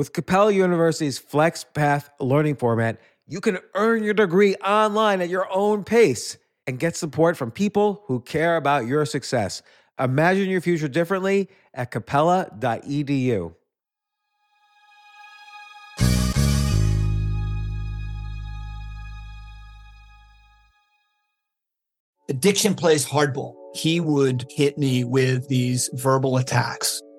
With Capella University's FlexPath learning format, you can earn your degree online at your own pace and get support from people who care about your success. Imagine your future differently at capella.edu. Addiction plays hardball. He would hit me with these verbal attacks.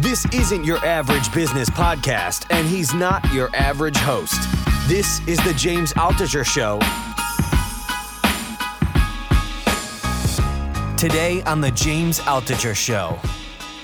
This isn't your average business podcast, and he's not your average host. This is the James Altucher Show. Today on the James Altucher Show.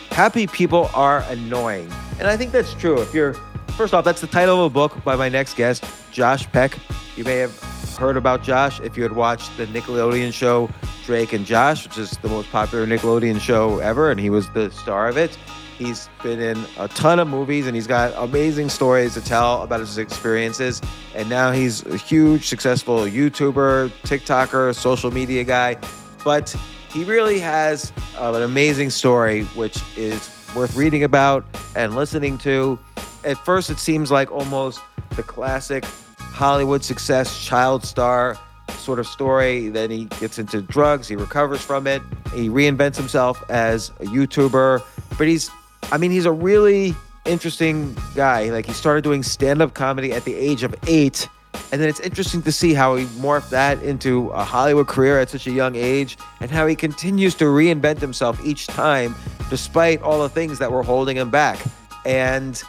Happy people are annoying. And I think that's true. If you're, first off, that's the title of a book by my next guest, Josh Peck. You may have heard about Josh if you had watched the Nickelodeon show Drake and Josh, which is the most popular Nickelodeon show ever, and he was the star of it. He's been in a ton of movies and he's got amazing stories to tell about his experiences. And now he's a huge, successful YouTuber, TikToker, social media guy. But he really has uh, an amazing story, which is worth reading about and listening to. At first, it seems like almost the classic Hollywood success child star sort of story. Then he gets into drugs, he recovers from it, he reinvents himself as a YouTuber. But he's, I mean, he's a really interesting guy. Like, he started doing stand up comedy at the age of eight and then it's interesting to see how he morphed that into a Hollywood career at such a young age and how he continues to reinvent himself each time, despite all the things that were holding him back. And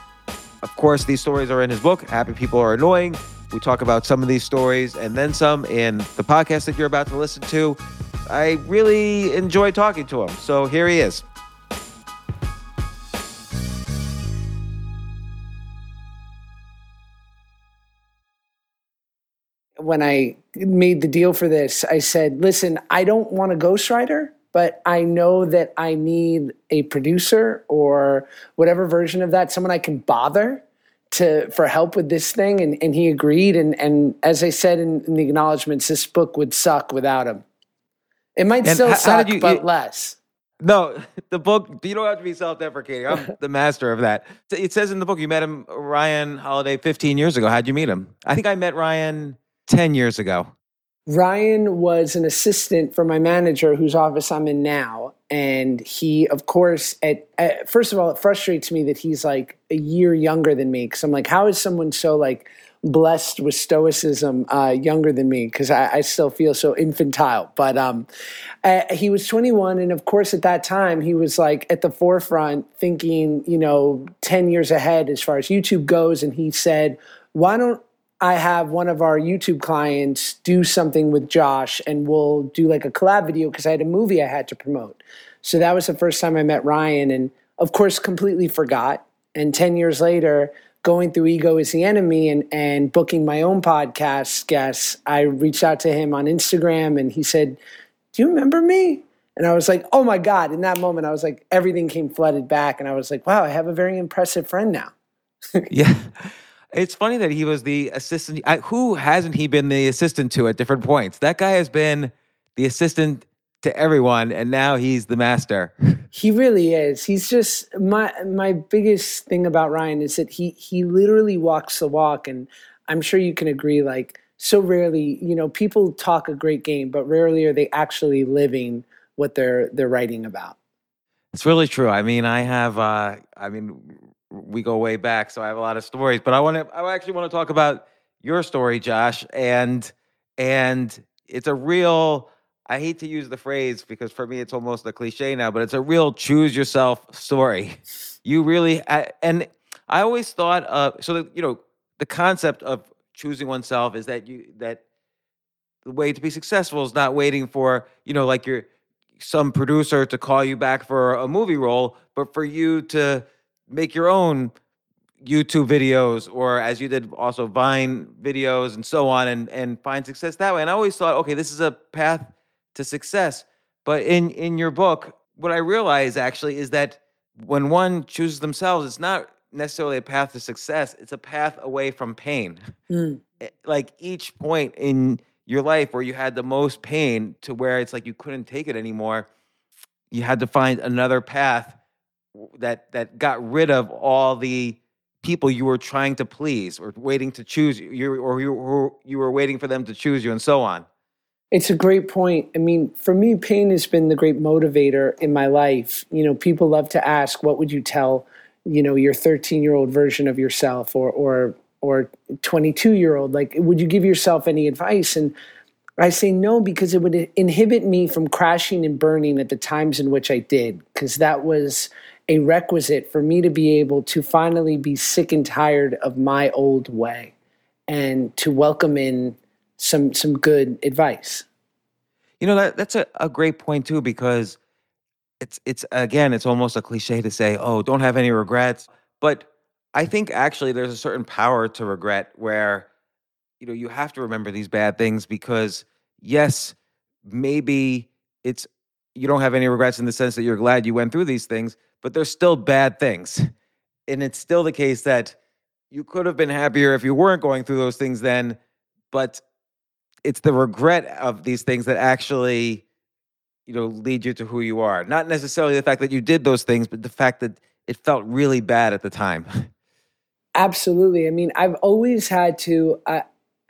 of course, these stories are in his book, Happy People Are Annoying. We talk about some of these stories and then some in the podcast that you're about to listen to. I really enjoy talking to him. So here he is. When I made the deal for this, I said, listen, I don't want a ghostwriter, but I know that I need a producer or whatever version of that, someone I can bother to for help with this thing. And, and he agreed. And, and as I said in, in the acknowledgments, this book would suck without him. It might And still how- suck, you- but you- less. No, the book, you don't have to be self deprecating. I'm the master of that. It says in the book you met him, Ryan Holiday, 15 years ago. How'd you meet him? I think I met Ryan 10 years ago. Ryan was an assistant for my manager, whose office I'm in now. And he, of course, at, at first of all, it frustrates me that he's like a year younger than me. Because I'm like, how is someone so like blessed with stoicism uh, younger than me? Because I, I still feel so infantile. But um, uh, he was 21, and of course, at that time, he was like at the forefront, thinking, you know, 10 years ahead as far as YouTube goes. And he said, "Why don't I have one of our YouTube clients do something with Josh and we'll do like a collab video because I had a movie I had to promote. So that was the first time I met Ryan and of course completely forgot. And 10 years later, going through Ego is the Enemy and, and booking my own podcast guests, I reached out to him on Instagram and he said, Do you remember me? And I was like, Oh my God. In that moment, I was like, everything came flooded back. And I was like, Wow, I have a very impressive friend now. Yeah. It's funny that he was the assistant. I, who hasn't he been the assistant to at different points? That guy has been the assistant to everyone, and now he's the master. He really is. He's just my my biggest thing about Ryan is that he he literally walks the walk, and I'm sure you can agree. Like so rarely, you know, people talk a great game, but rarely are they actually living what they're they're writing about. It's really true. I mean, I have. Uh, I mean, we go way back, so I have a lot of stories. But I want to. I actually want to talk about your story, Josh, and and it's a real. I hate to use the phrase because for me it's almost a cliche now, but it's a real choose yourself story. You really I- and I always thought of so that you know the concept of choosing oneself is that you that the way to be successful is not waiting for you know like your some producer to call you back for a movie role, but for you to make your own YouTube videos or as you did also Vine videos and so on and and find success that way. And I always thought, okay, this is a path to success. But in in your book, what I realize actually is that when one chooses themselves, it's not necessarily a path to success, it's a path away from pain. Mm. Like each point in your life where you had the most pain to where it's like you couldn't take it anymore, you had to find another path that that got rid of all the people you were trying to please or waiting to choose you or you were, you were waiting for them to choose you and so on. It's a great point. I mean for me pain has been the great motivator in my life. You know people love to ask what would you tell you know your 13 year old version of yourself or or or 22 year old like would you give yourself any advice? And I say no because it would inhibit me from crashing and burning at the times in which I did, because that was a requisite for me to be able to finally be sick and tired of my old way and to welcome in some some good advice. You know that that's a, a great point too because it's it's again it's almost a cliche to say oh don't have any regrets but I think actually there's a certain power to regret where you know you have to remember these bad things because yes maybe it's you don't have any regrets in the sense that you're glad you went through these things but they're still bad things. And it's still the case that you could have been happier if you weren't going through those things then, but it's the regret of these things that actually you know lead you to who you are. Not necessarily the fact that you did those things, but the fact that it felt really bad at the time. Absolutely. I mean, I've always had to uh,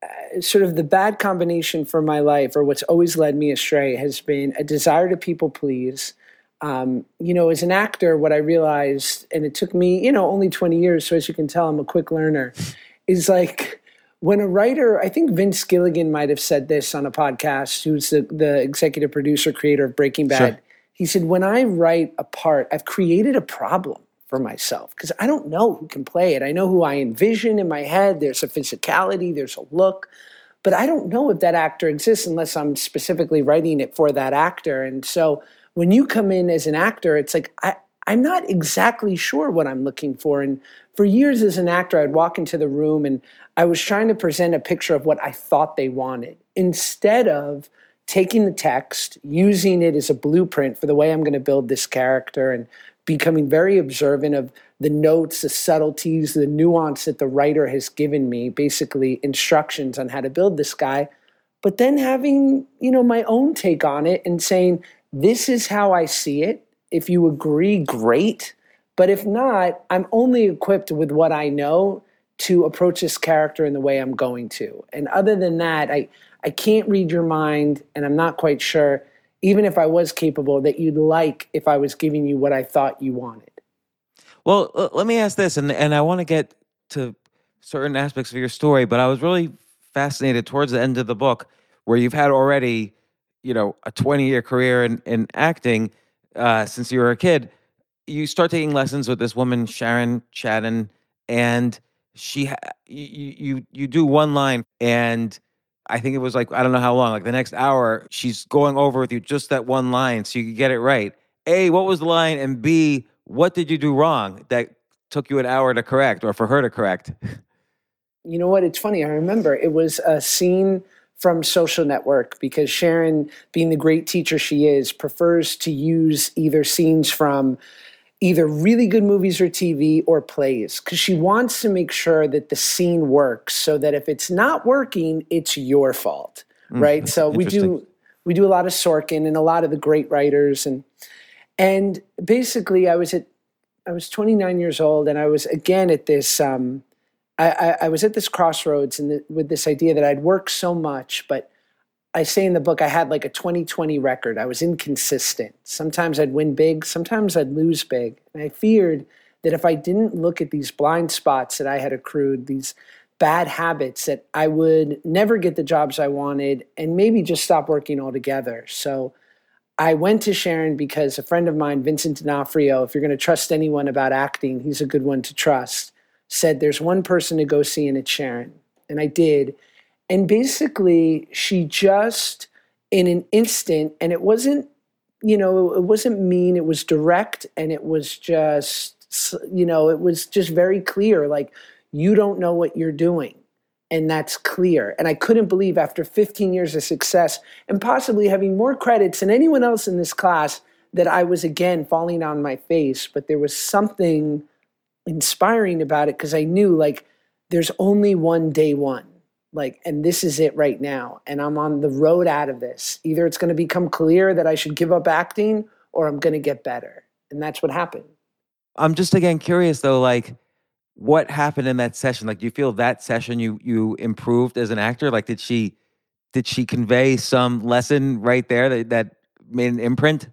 uh, sort of the bad combination for my life or what's always led me astray has been a desire to people please um, you know, as an actor, what I realized, and it took me, you know, only 20 years, so as you can tell, I'm a quick learner, is like when a writer, I think Vince Gilligan might have said this on a podcast, who's the, the executive producer, creator of Breaking Bad. Sure. He said, When I write a part, I've created a problem for myself because I don't know who can play it. I know who I envision in my head. There's a physicality, there's a look, but I don't know if that actor exists unless I'm specifically writing it for that actor. And so, when you come in as an actor, it's like I, I'm not exactly sure what I'm looking for. And for years as an actor, I'd walk into the room and I was trying to present a picture of what I thought they wanted instead of taking the text, using it as a blueprint for the way I'm going to build this character, and becoming very observant of the notes, the subtleties, the nuance that the writer has given me, basically instructions on how to build this guy. But then having, you know, my own take on it and saying, this is how I see it. If you agree, great. But if not, I'm only equipped with what I know to approach this character in the way I'm going to. And other than that, I, I can't read your mind, and I'm not quite sure, even if I was capable, that you'd like if I was giving you what I thought you wanted. Well, let me ask this, and, and I want to get to certain aspects of your story, but I was really fascinated towards the end of the book where you've had already you know a 20 year career in, in acting uh, since you were a kid you start taking lessons with this woman sharon Chatten and she ha- you, you you do one line and i think it was like i don't know how long like the next hour she's going over with you just that one line so you can get it right. A what was the line? And b what did you do wrong that took you an hour to correct or for her to correct? You know what? It's funny i remember it was a scene from social network because Sharon, being the great teacher she is, prefers to use either scenes from either really good movies or TV or plays because she wants to make sure that the scene works so that if it's not working, it's your fault. Mm, right. So we do we do a lot of Sorkin and a lot of the great writers and and basically I was at I was 29 years old and I was again at this um, I, I, was at this crossroads and with this idea that I'd worked so much, but I say in the book I had like a 2020 record. I was inconsistent. Sometimes I'd win big, sometimes I'd lose big. And I feared that if I didn't look at these blind spots that I had accrued, these bad habits, that I would never get the jobs I wanted and maybe just stop working altogether. So I went to Sharon because a friend of mine, Vincent D'Onofrio, if you're going to trust anyone about acting, he's a good one to trust said, There's one person to go see, and it's Sharon. And I did. And basically, she just, in an instant, and it wasn't, you know, it wasn't mean, it was direct, and it was just You know, it was just very clear like, you don't know what you're doing. And that's clear. And I couldn't believe after 15 years of success and possibly having more credits than anyone else in this class that I was again falling on my face. But there was something inspiring about it because I knew like there's only one day one. Like, and this is it right now. And I'm on the road out of this. Either it's going to become clear that I should give up acting or I'm going to get better. And that's what happened. I'm just again curious though, like, what happened in that session? Like, do you feel that session you you improved as an actor? Like, did she did she convey some lesson right there that, that made an imprint?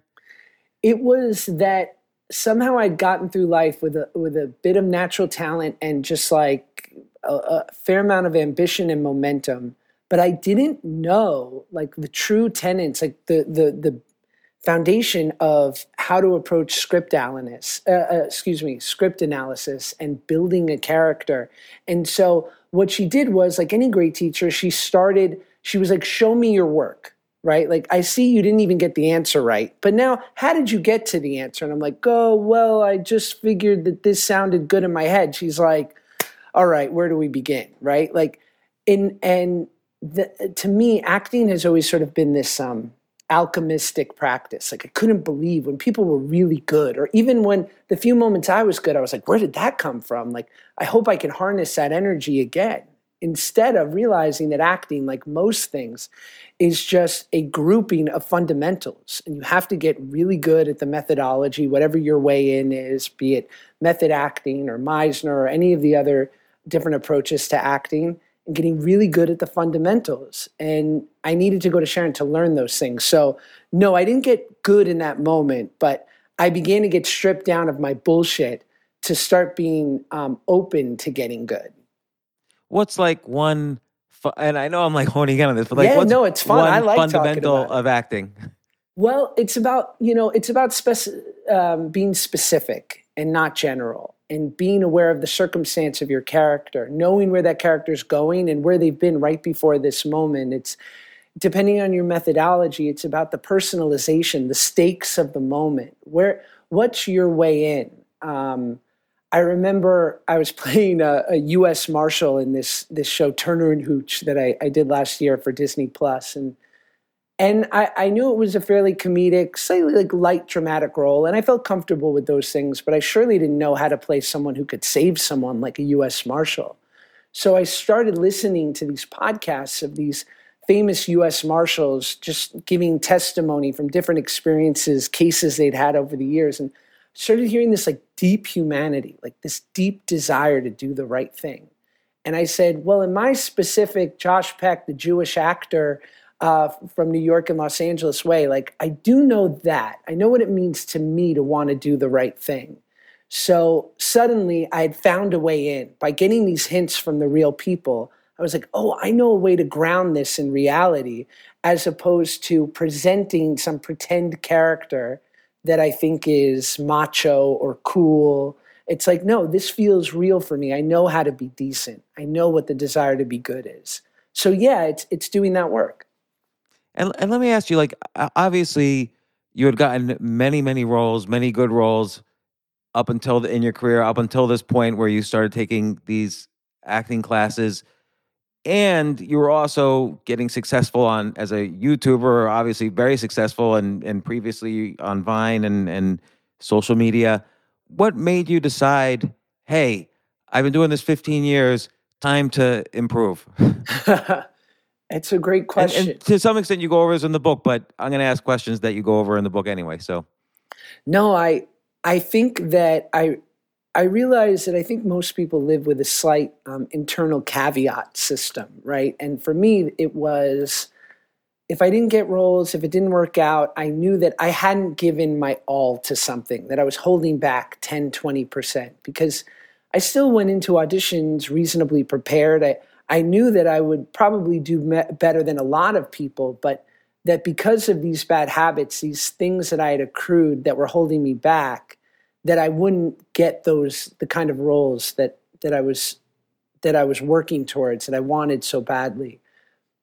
It was that somehow I'd gotten through life with a with a bit of natural talent and just like a, a fair amount of ambition and momentum. But I didn't know like the true tenets, like the the the foundation of how to approach script analysis, uh, uh, excuse me, script analysis and building a character. And so what she did was like any great teacher, she started, she was like, show me your work right? Like, I see you didn't even get the answer right, but now how did you get to the answer? And I'm like, oh, well, I just figured that this sounded good in my head. She's like, all right, where do we begin, right? Like, in, and the, to me, acting has always sort of been this um, alchemistic practice. Like, I couldn't believe when people were really good, or even when the few moments I was good, I was like, where did that come from? Like, I hope I can harness that energy again instead of realizing that acting, like most things, is just a grouping of fundamentals. And you have to get really good at the methodology, whatever your way in is, be it method acting or Meisner or any of the other different approaches to acting, and getting really good at the fundamentals. And I needed to go to Sharon to learn those things. So, no, I didn't get good in that moment, but I began to get stripped down of my bullshit to start being um, open to getting good. What's like one and I know I'm like honing in on this, but like, yeah, no, it's fun. I like fundamental of acting. Well, it's about you know, it's about speci- um, being specific and not general, and being aware of the circumstance of your character, knowing where that character is going and where they've been right before this moment. It's depending on your methodology. It's about the personalization, the stakes of the moment. Where what's your way in? Um, I remember I was playing a, a, U.S. Marshal in this this show Turner and Hooch that I, I did last year for Disney Plus, and and I, I, knew it was a fairly comedic, slightly like light dramatic role, and I felt comfortable with those things, but I surely didn't know how to play someone who could save someone like a U.S. Marshal. So I started listening to these podcasts of these famous U.S. Marshals just giving testimony from different experiences, cases they'd had over the years, and started hearing this like deep humanity, like this deep desire to do the right thing. And I said, well, in my specific Josh Peck, the Jewish actor uh, from New York and Los Angeles way, like I do know that. I know what it means to me to want to do the right thing. So suddenly I had found a way in by getting these hints from the real people. I was like, oh, I know a way to ground this in reality as opposed to presenting some pretend character that I think is macho or cool. It's like, no, this feels real for me. I know how to be decent. I know what the desire to be good is. So yeah, it's it's doing that work. And and let me ask you, like, obviously, you had gotten many many roles, many good roles, up until the, in your career, up until this point where you started taking these acting classes and you were also getting successful on as a YouTuber, obviously very successful, and and previously on Vine and and social media. What made you decide, hey, I've been doing this 15 years, time to improve? it's a great question. And, and to some extent, you go over this in the book, but I'm going to ask questions that you go over in the book anyway. So, no, I I think that I I realize that I think most people live with a slight um, internal caveat system, right? And for me, it was if I didn't get roles, if it didn't work out, I knew that I hadn't given my all to something, that I was holding back 10, 20%, because I still went into auditions reasonably prepared. I, I knew that I would probably do me- better than a lot of people, but that because of these bad habits, these things that I had accrued that were holding me back, that I wouldn't get those the kind of roles that that I was that I was working towards that I wanted so badly.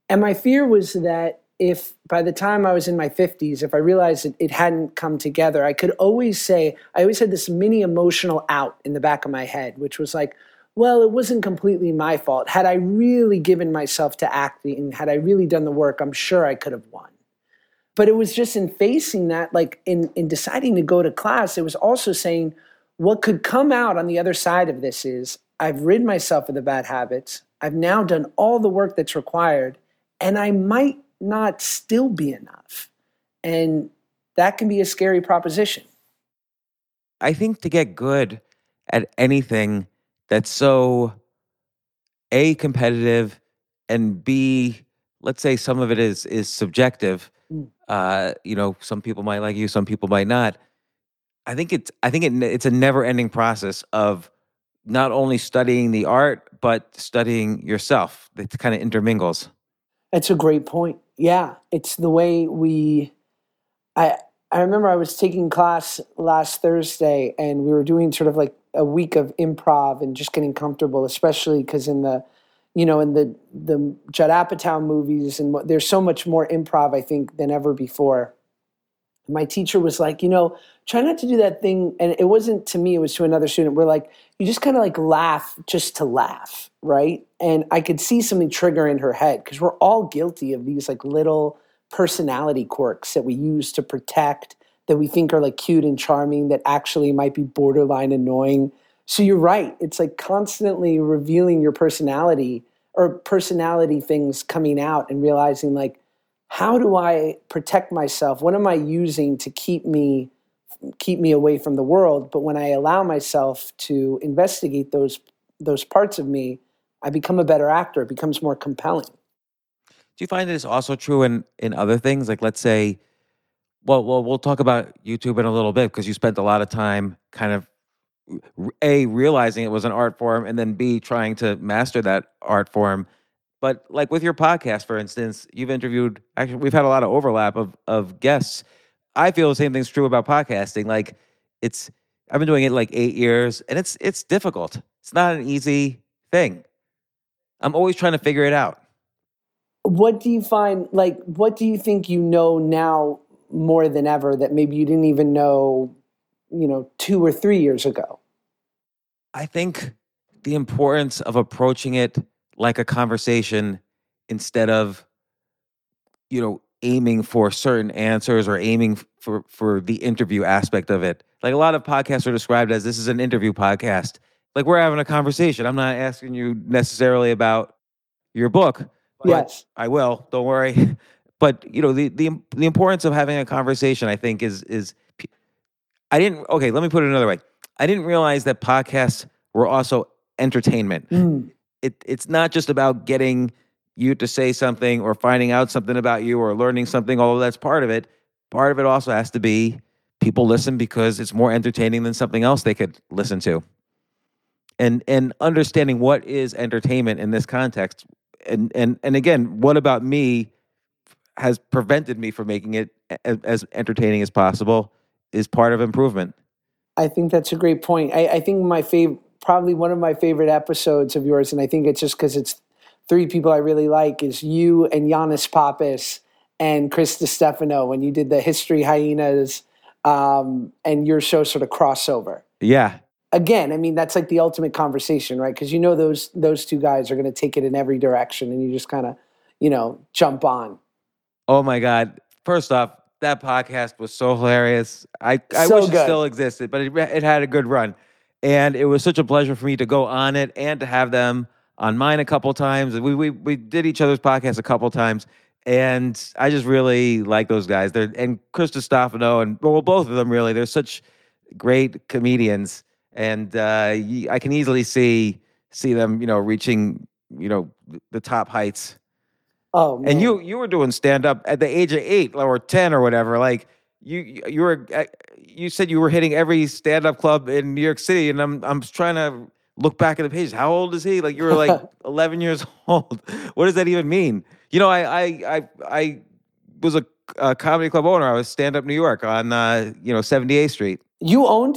And my fear was that if by the time I was in my 50s, if I realized that it hadn't come together, I could always say, I always had this mini emotional out in the back of my head, which was like, well, it wasn't completely my fault. Had I really given myself to acting, had I really done the work, I'm sure I could have won. But it was just in facing that, like in, in deciding to go to class, it was also saying, what could come out on the other side of this is I've rid myself of the bad habits. I've now done all the work that's required, and I might not still be enough. And that can be a scary proposition. I think to get good at anything that's so a competitive and b let's say some of it is is subjective. Uh you know some people might like you some people might not i think it's i think it, it's a never ending process of not only studying the art but studying yourself it kind of intermingles That's a great point. Yeah, it's the way we. I I remember I was taking class last Thursday, and we were doing sort of like a week of improv and just getting comfortable, especially because in the, you know, in the the Judd Apatow movies and what, there's so much more improv I think than ever before. My teacher was like, you know, try not to do that thing, and it wasn't to me; it was to another student. We're like, you just kind of like laugh just to laugh, right? And I could see something trigger in her head because we're all guilty of these like little personality quirks that we use to protect that we think are like cute and charming that actually might be borderline annoying. So you're right. It's like constantly revealing your personality or personality things coming out and realizing like how do I protect myself? What am I using to keep me keep me away from the world? But when I allow myself to investigate those those parts of me, I become a better actor. It becomes more compelling. do you find that it's also true in in other things like let's say well well we'll talk about youtube in a little bit because you spent a lot of time kind of a realizing it was an art form and then b trying to master that art form. But like with your podcast for instance you've interviewed actually we've had a lot of overlap of of guests. I feel the same thing's true about podcasting like it's i've been doing it like eight years and it's it's difficult. It's not an easy thing. I'm always trying to figure it out. What do you find like what do you think you know now more than ever that maybe you didn't even know, you know, 2 or 3 years ago? I think the importance of approaching it like a conversation instead of, you know, aiming for certain answers or aiming for for the interview aspect of it. Like a lot of podcasts are described as this is an interview podcast. Like we're having a conversation. I'm not asking you necessarily about your book. but Yes. I will. Don't worry. But you know the the the importance of having a conversation. I think is is. I didn't. Okay, let me put it another way. I didn't realize that podcasts were also entertainment. Mm. It it's not just about getting you to say something or finding out something about you or learning something. Although that's part of it. Part of it also has to be people listen because it's more entertaining than something else they could listen to. And and understanding what is entertainment in this context, and and and again, what about me has prevented me from making it as, as entertaining as possible is part of improvement. I think that's a great point. I, I think my favorite, probably one of my favorite episodes of yours, and I think it's just because it's three people I really like, is you and Yannis Pappas and Chris Stefano when you did the History Hyenas um, and your show sort of crossover. Yeah, Again, I mean that's like the ultimate conversation, right? Because you know those those two guys are going to take it in every direction, and you just kind of, you know, jump on. Oh my God. First off, that podcast was so hilarious. I, I So wish it still existed, but it, it had a good run. And it was such a pleasure for me to go on it and to have them on mine a couple times. We, we, we did each other's podcasts a couple times. And I just really like those guys. They're, and Chris Stefano and well, both of them really, they're such great comedians. And uh, I can easily see see them, you know, reaching, you know, the top heights. Oh, man. And you you were doing stand up at the age of eight or ten or whatever. Like you you were uh, you said you were hitting every stand up club in New York City, and I'm I'm trying to look back at the page. How old is he? Like you were like 11 years old. What does that even mean? You know, I I I I was a, a comedy club owner. I was stand up New York on uh, you know 78th Street. You owned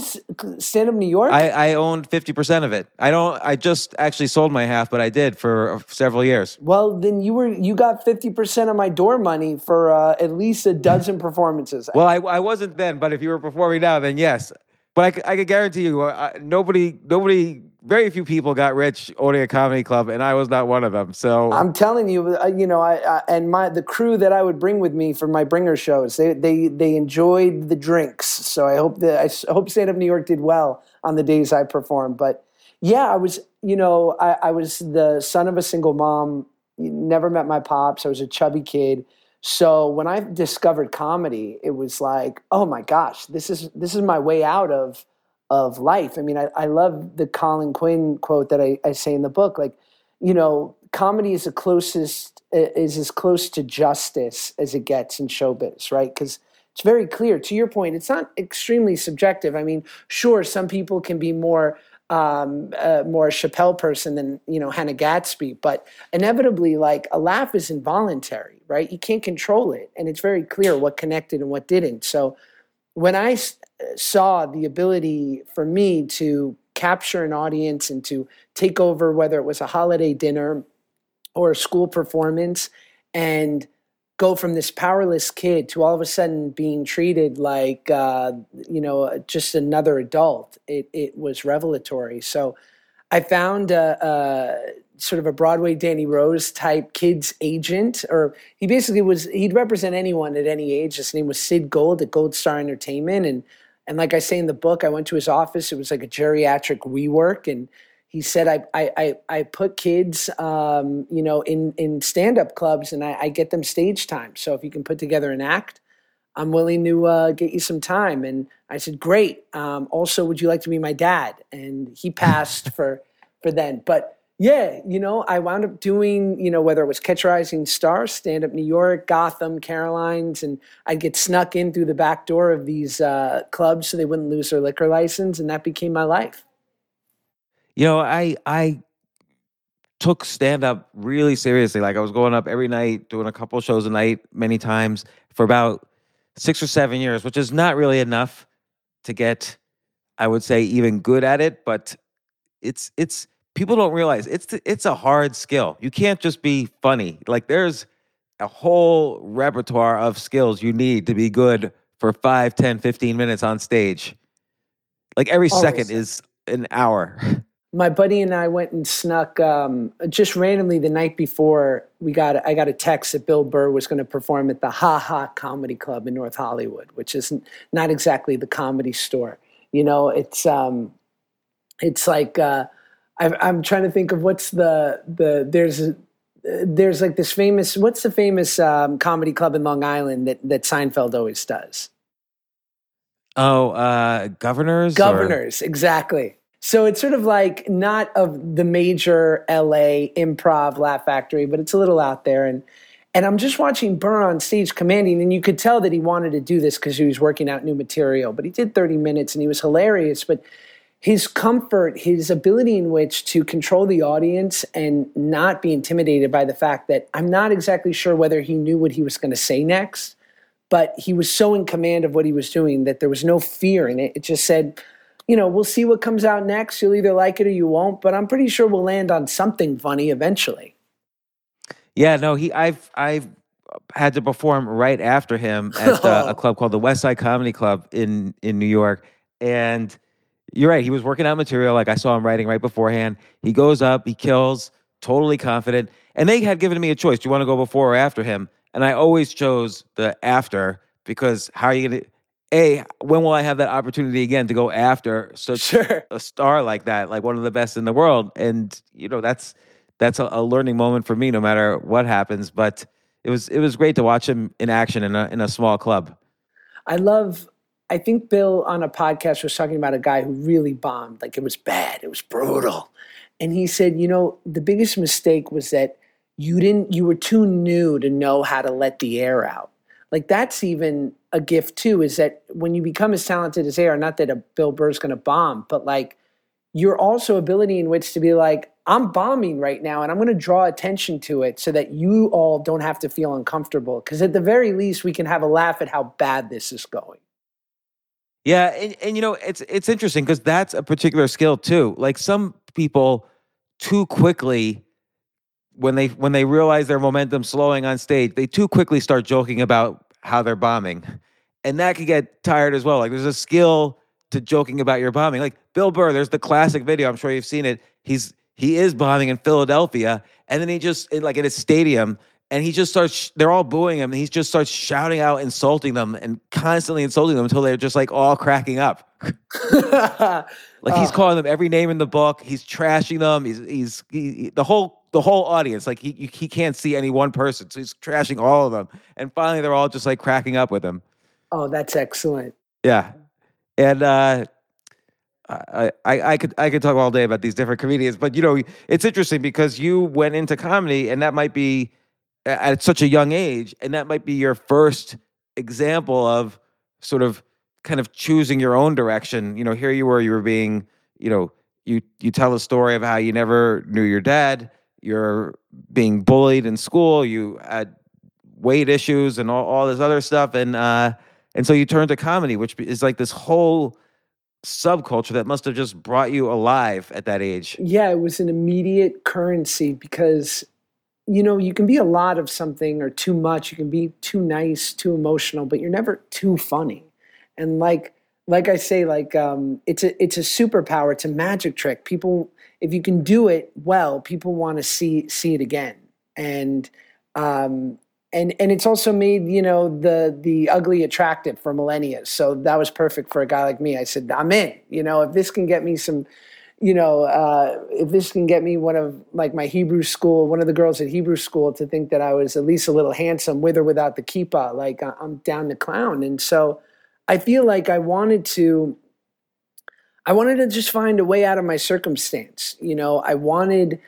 Stand Up New York? I, I owned 50% of it. I don't, I just actually sold my half, but I did for several years. well, then you were you got 50% of my door money for uh, at least a dozen performances. Well, I, I wasn't then, but if you were performing now, then yes. But I, I could guarantee you, uh, nobody, nobody, very few people got rich owning a comedy club, and I was not one of them. So I'm telling you, uh, you know, I, I and my the crew that I would bring with me for my bringer shows, they they they enjoyed the drinks. So I hope that I hope Stand Up New York did well on the days I performed. But yeah, I was, you know, I, I was the son of a single mom. Never met my pops. I was a chubby kid. So when I discovered comedy, it was like, oh my gosh, this is this is my way out of of life. I mean, I, I love the Colin Quinn quote that I, I say in the book. Like, you know, comedy is the closest is as close to justice as it gets in showbiz, right? Because it's very clear. To your point, it's not extremely subjective. I mean, sure, some people can be more um, uh, more Chappelle person than you know Hannah Gadsby, but inevitably, like a laugh is involuntary, right? You can't control it, and it's very clear what connected and what didn't. So when I saw the ability for me to capture an audience and to take over, whether it was a holiday dinner or a school performance, and go from this powerless kid to all of a sudden being treated like uh, you know just another adult, it it was revelatory. So I found a, a sort of a Broadway Danny Rose type kids agent, or he basically was he'd represent anyone at any age. His name was Sid Gold at Gold Star Entertainment, and and like I say in the book, I went to his office. It was like a geriatric WeWork, and he said I I I, I put kids um, you know in in stand up clubs, and I, I get them stage time. So if you can put together an act. I'm willing to uh, get you some time. And I said, great. Um, also, would you like to be my dad? And he passed for for then. But yeah, you know, I wound up doing, you know, whether it was Catch Rising Star, Stand Up New York, Gotham, Carolines, and I'd get snuck in through the back door of these uh, clubs so they wouldn't lose their liquor license, and that became my life. You know, I I took stand up really seriously. Like I was going up every night, doing a couple shows a night, many times for about six or seven years, which is not really enough to get, I would say, even good at it. But it's it's people don't realize it's it's a hard skill. You can't just be funny. Like there's a whole repertoire of skills you need to be good for 5 10 15 minutes on stage like every second is an hour my buddy and I went and snuck um, just randomly the night before we got I got a text that Bill Burr was going to perform at the Ha Ha Comedy Club in North Hollywood, which is not exactly the comedy store. You know, it's um, it's like uh, I, I'm trying to think of what's the the there's a, there's like this famous what's the famous um, comedy club in Long Island that that Seinfeld always does. oh uh governors or- Governors, exactly. So it's sort of like not of the major LA improv laugh factory, but it's a little out there. And and I'm just watching Burr on stage commanding, and you could tell that he wanted to do this because he was working out new material. But he did 30 minutes and he was hilarious. But his comfort, his ability in which to control the audience and not be intimidated by the fact that I'm not exactly sure whether he knew what he was going to say next but he was so in command of what he was doing that there was no fear in it. It just said, you know, we'll see what comes out next. You'll either like it or you won't, but I'm pretty sure we'll land on something funny eventually. yeah no he i've i've had to perform right after him at uh, a club called the west side comedy club in in new york and you're right he was working out material like i saw him writing right beforehand he goes up he kills totally confident and they had given me a choice do you want to go before or after him and i always chose the after because how are you gonna a when will i have that opportunity again to go after such Sure. a star like that, like one of the best in the world. And you know, that's that's a, a learning moment for me, no matter what happens. But it was it was great to watch him in action in a in a small club. I love, I think Bill on a podcast was talking about a guy who really bombed. Like it was bad, it was brutal. And he said, you know, the biggest mistake was that you didn't, you were too new to know how to let the air out. Like that's even a gift too, is that when you become as talented as they are, not that a Bill Burr's gonna bomb, but like your also ability in which to be like, I'm bombing right now and I'm going to draw attention to it so that you all don't have to feel uncomfortable. Because at the very least, we can have a laugh at how bad this is going. Yeah, and, and you know it's it's interesting because that's a particular skill too. Like some people too quickly when they when they realize their momentum slowing on stage, they too quickly start joking about how they're bombing. And that can get tired as well. Like there's a skill to joking about your bombing. Like Bill Burr, there's the classic video, I'm sure you've seen it. He's he is bombing in Philadelphia and then he just like in a stadium and he just starts they're all booing him and he just starts shouting out insulting them and constantly insulting them until they're just like all cracking up. Like he's calling them every name in the book he's trashing them he's he's he, the whole the whole audience like he he can't see any one person so he's trashing all of them and finally they're all just like cracking up with him. Oh that's excellent. Yeah and uh I, I, I could I could talk all day about these different comedians, but you know it's interesting because you went into comedy, and that might be at such a young age, and that might be your first example of sort of kind of choosing your own direction. You know, here you were, you were being, you know, you you tell a story of how you never knew your dad, you're being bullied in school, you had weight issues and all, all this other stuff, and uh, and so you turn to comedy, which is like this whole subculture that must have just brought you alive at that age. Yeah, it was an immediate currency because you know, you can be a lot of something or too much. You can be too nice, too emotional, but you're never too funny. And like like I say, like um, it's a it's a superpower. It's a magic trick. People, if you can do it well, people want to see see it again. And um, and and it's also made you know the the ugly attractive for millennia. So that was perfect for a guy like me. I said, I'm in. You know, if this can get me some you know, uh, if this can get me one of like my Hebrew school, one of the girls at Hebrew school to think that I was at least a little handsome with or without the kippah, like I'm down to clown. And so I feel like I wanted to, I wanted to just find a way out of my circumstance. You know, I wanted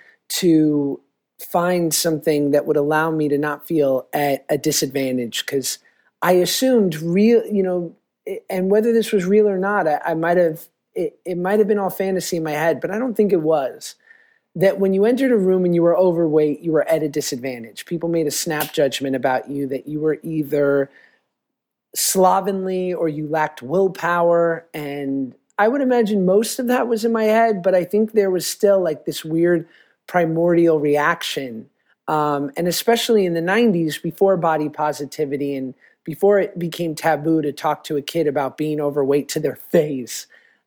to find something that would allow me to not feel at a disadvantage because I assumed real, you know, and whether this was real or not, I, I might have it, it might have been all fantasy in my head, but I don't think it was. That when you entered a room and you were overweight, you were at a disadvantage. People made a snap judgment about you that you were either slovenly or you lacked willpower. And I would imagine most of that was in my head, but I think there was still like this weird primordial reaction. Um, and especially in the 90s, before body positivity and before it became taboo to talk to a kid about being overweight to their face,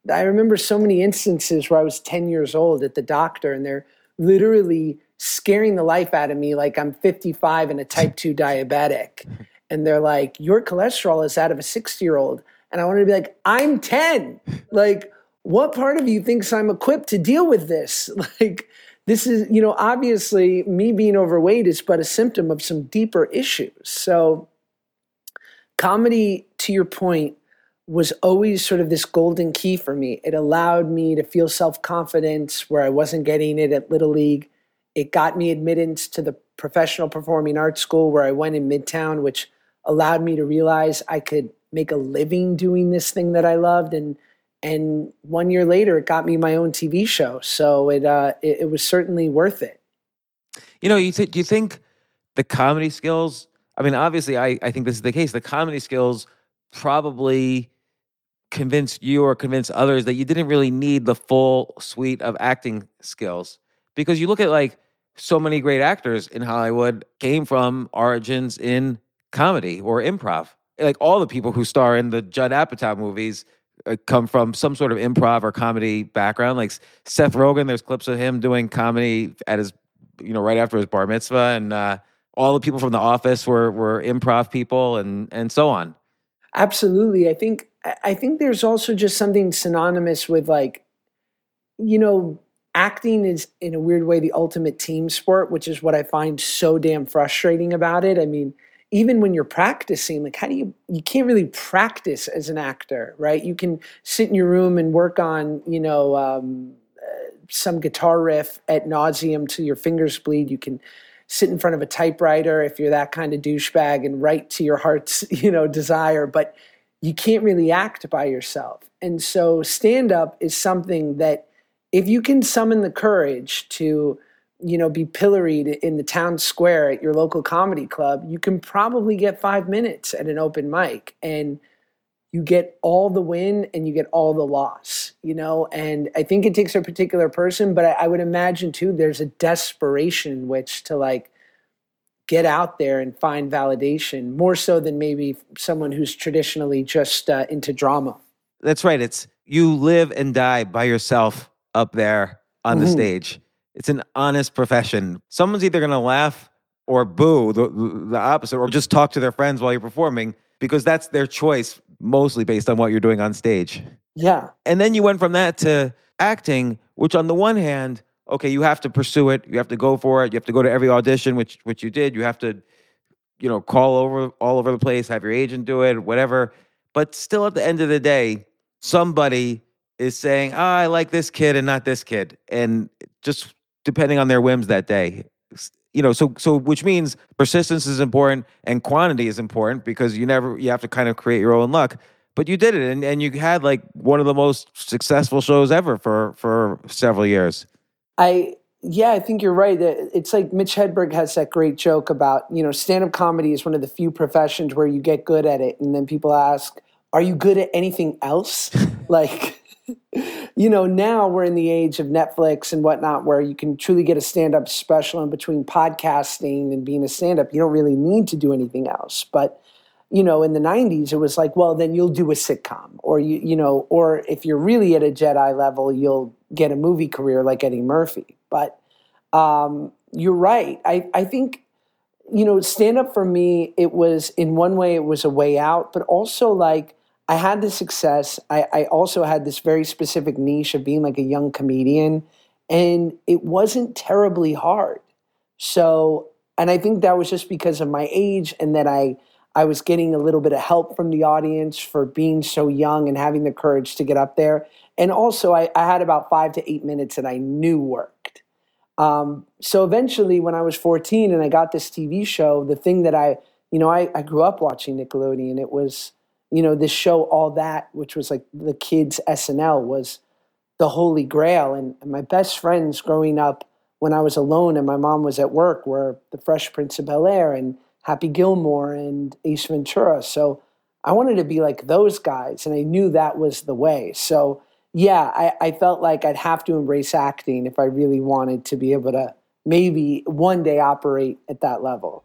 I remember so many instances where I was 10 years old at the doctor and they're literally scaring the life out of me like I'm 55 and a type 2 diabetic. And they're like, Your cholesterol is out of a 60 year old. And I wanted to be like, I'm 10. Like, what part of you thinks I'm equipped to deal with this? Like, this is, you know, obviously me being overweight is but a symptom of some deeper issues. So, comedy, to your point, was always sort of this golden key for me. It allowed me to feel self confidence where I wasn't getting it at Little League. It got me admittance to the professional performing arts school where I went in Midtown, which allowed me to realize I could make a living doing this thing that I loved. And and one year later, it got me my own TV show. So it uh, it, it was certainly worth it. You know, you th- you think the comedy skills? I mean, obviously, I I think this is the case. The comedy skills probably convince you or convince others that you didn't really need the full suite of acting skills because you look at like so many great actors in Hollywood came from origins in comedy or improv. Like all the people who star in the Judd Apatow movies uh, come from some sort of improv or comedy background. Like Seth Rogen, there's clips of him doing comedy at his, you know, right after his bar mitzvah, and uh, all the people from The Office were were improv people, and and so on. Absolutely, I think I think there's also just something synonymous with like, you know, acting is in a weird way the ultimate team sport, which is what I find so damn frustrating about it. I mean, even when you're practicing, like, how do you, you can't really practice as an actor, right? You can sit in your room and work on, you know, um, uh, some guitar riff at nauseum till your fingers bleed. You can sit in front of a typewriter if you're that kind of douchebag and write to your heart's, you know, desire. But you can't really act by yourself. And so stand up is something that if you can summon the courage to, you know, be pilloried in the town square at your local comedy club, you can probably get 5 minutes at an open mic and you get all the win and you get all the loss, you know? And I think it takes a particular person, but I, I would imagine too, there's a desperation in which to like get out there and find validation more so than maybe someone who's traditionally just uh, into drama. That's right. It's you live and die by yourself up there on mm-hmm. the stage. It's an honest profession. Someone's either going to laugh or boo, the, the opposite, or just talk to their friends while you're performing because that's their choice, mostly based on what you're doing on stage. Yeah. And then you went from that to acting, which on the one hand, okay, you have to pursue it, you have to go for it, you have to go to every audition, which which you did. You have to, you know, call over all over the place, have your agent do it, whatever. But still, at the end of the day, somebody is saying, oh, I like this kid and not this kid. And just depending on their whims that day. You know, so so which means persistence is important and quantity is important because you never you have to kind of create your own luck. But you did it and, and you had like one of the most successful shows ever for for several years. I yeah, I think you're right. That it's like Mitch Hedberg has that great joke about, you know, stand up comedy is one of the few professions where you get good at it. And then people ask, are you good at anything else? like, you know, now we're in the age of Netflix and whatnot where you can truly get a stand up special in between podcasting and being a stand up. You don't really need to do anything else. But, you know, in the 90s, it was like, well, then you'll do a sitcom or, you, you know, or if you're really at a Jedi level, you'll get a movie career like Eddie Murphy. But um, you're right. I, I think, you know, stand up for me, it was in one way, it was a way out, but also like, I had the success. I, I also had this very specific niche of being like a young comedian, and it wasn't terribly hard. So, and I think that was just because of my age and that I I was getting a little bit of help from the audience for being so young and having the courage to get up there. And also, I, I had about five to eight minutes that I knew worked. Um, so eventually, when I was 14 and I got this TV show, the thing that I, you know, I, I grew up watching Nickelodeon. It was you know, this show, All That, which was like the kids' SNL, was the holy grail. And, and my best friends growing up when I was alone and my mom was at work were The Fresh Prince of Bel Air and Happy Gilmore and Ace Ventura. So I wanted to be like those guys, and I knew that was the way. So yeah, I, I felt like I'd have to embrace acting if I really wanted to be able to maybe one day operate at that level.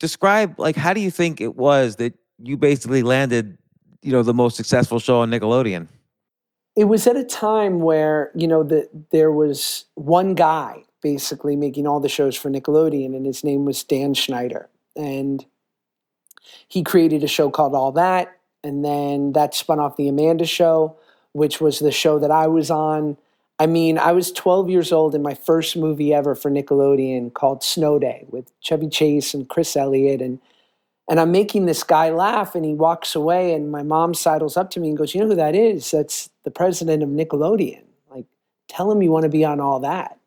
Describe like how do you think it was that you basically landed, you know, the most successful show on Nickelodeon? It was at a time where, you know, the, there was one guy basically making all the shows for Nickelodeon, and his name was Dan Schneider. And he created a show called All That, and then that spun off the Amanda Show, which was the show that I was on. I mean, I was 12 years old in my first movie ever for Nickelodeon called Snow Day with Chevy Chase and Chris Elliott and and I'm making this guy laugh and he walks away and my mom sidles up to me and goes, "You know who that is? That's the president of Nickelodeon. Like tell him you want to be on all that."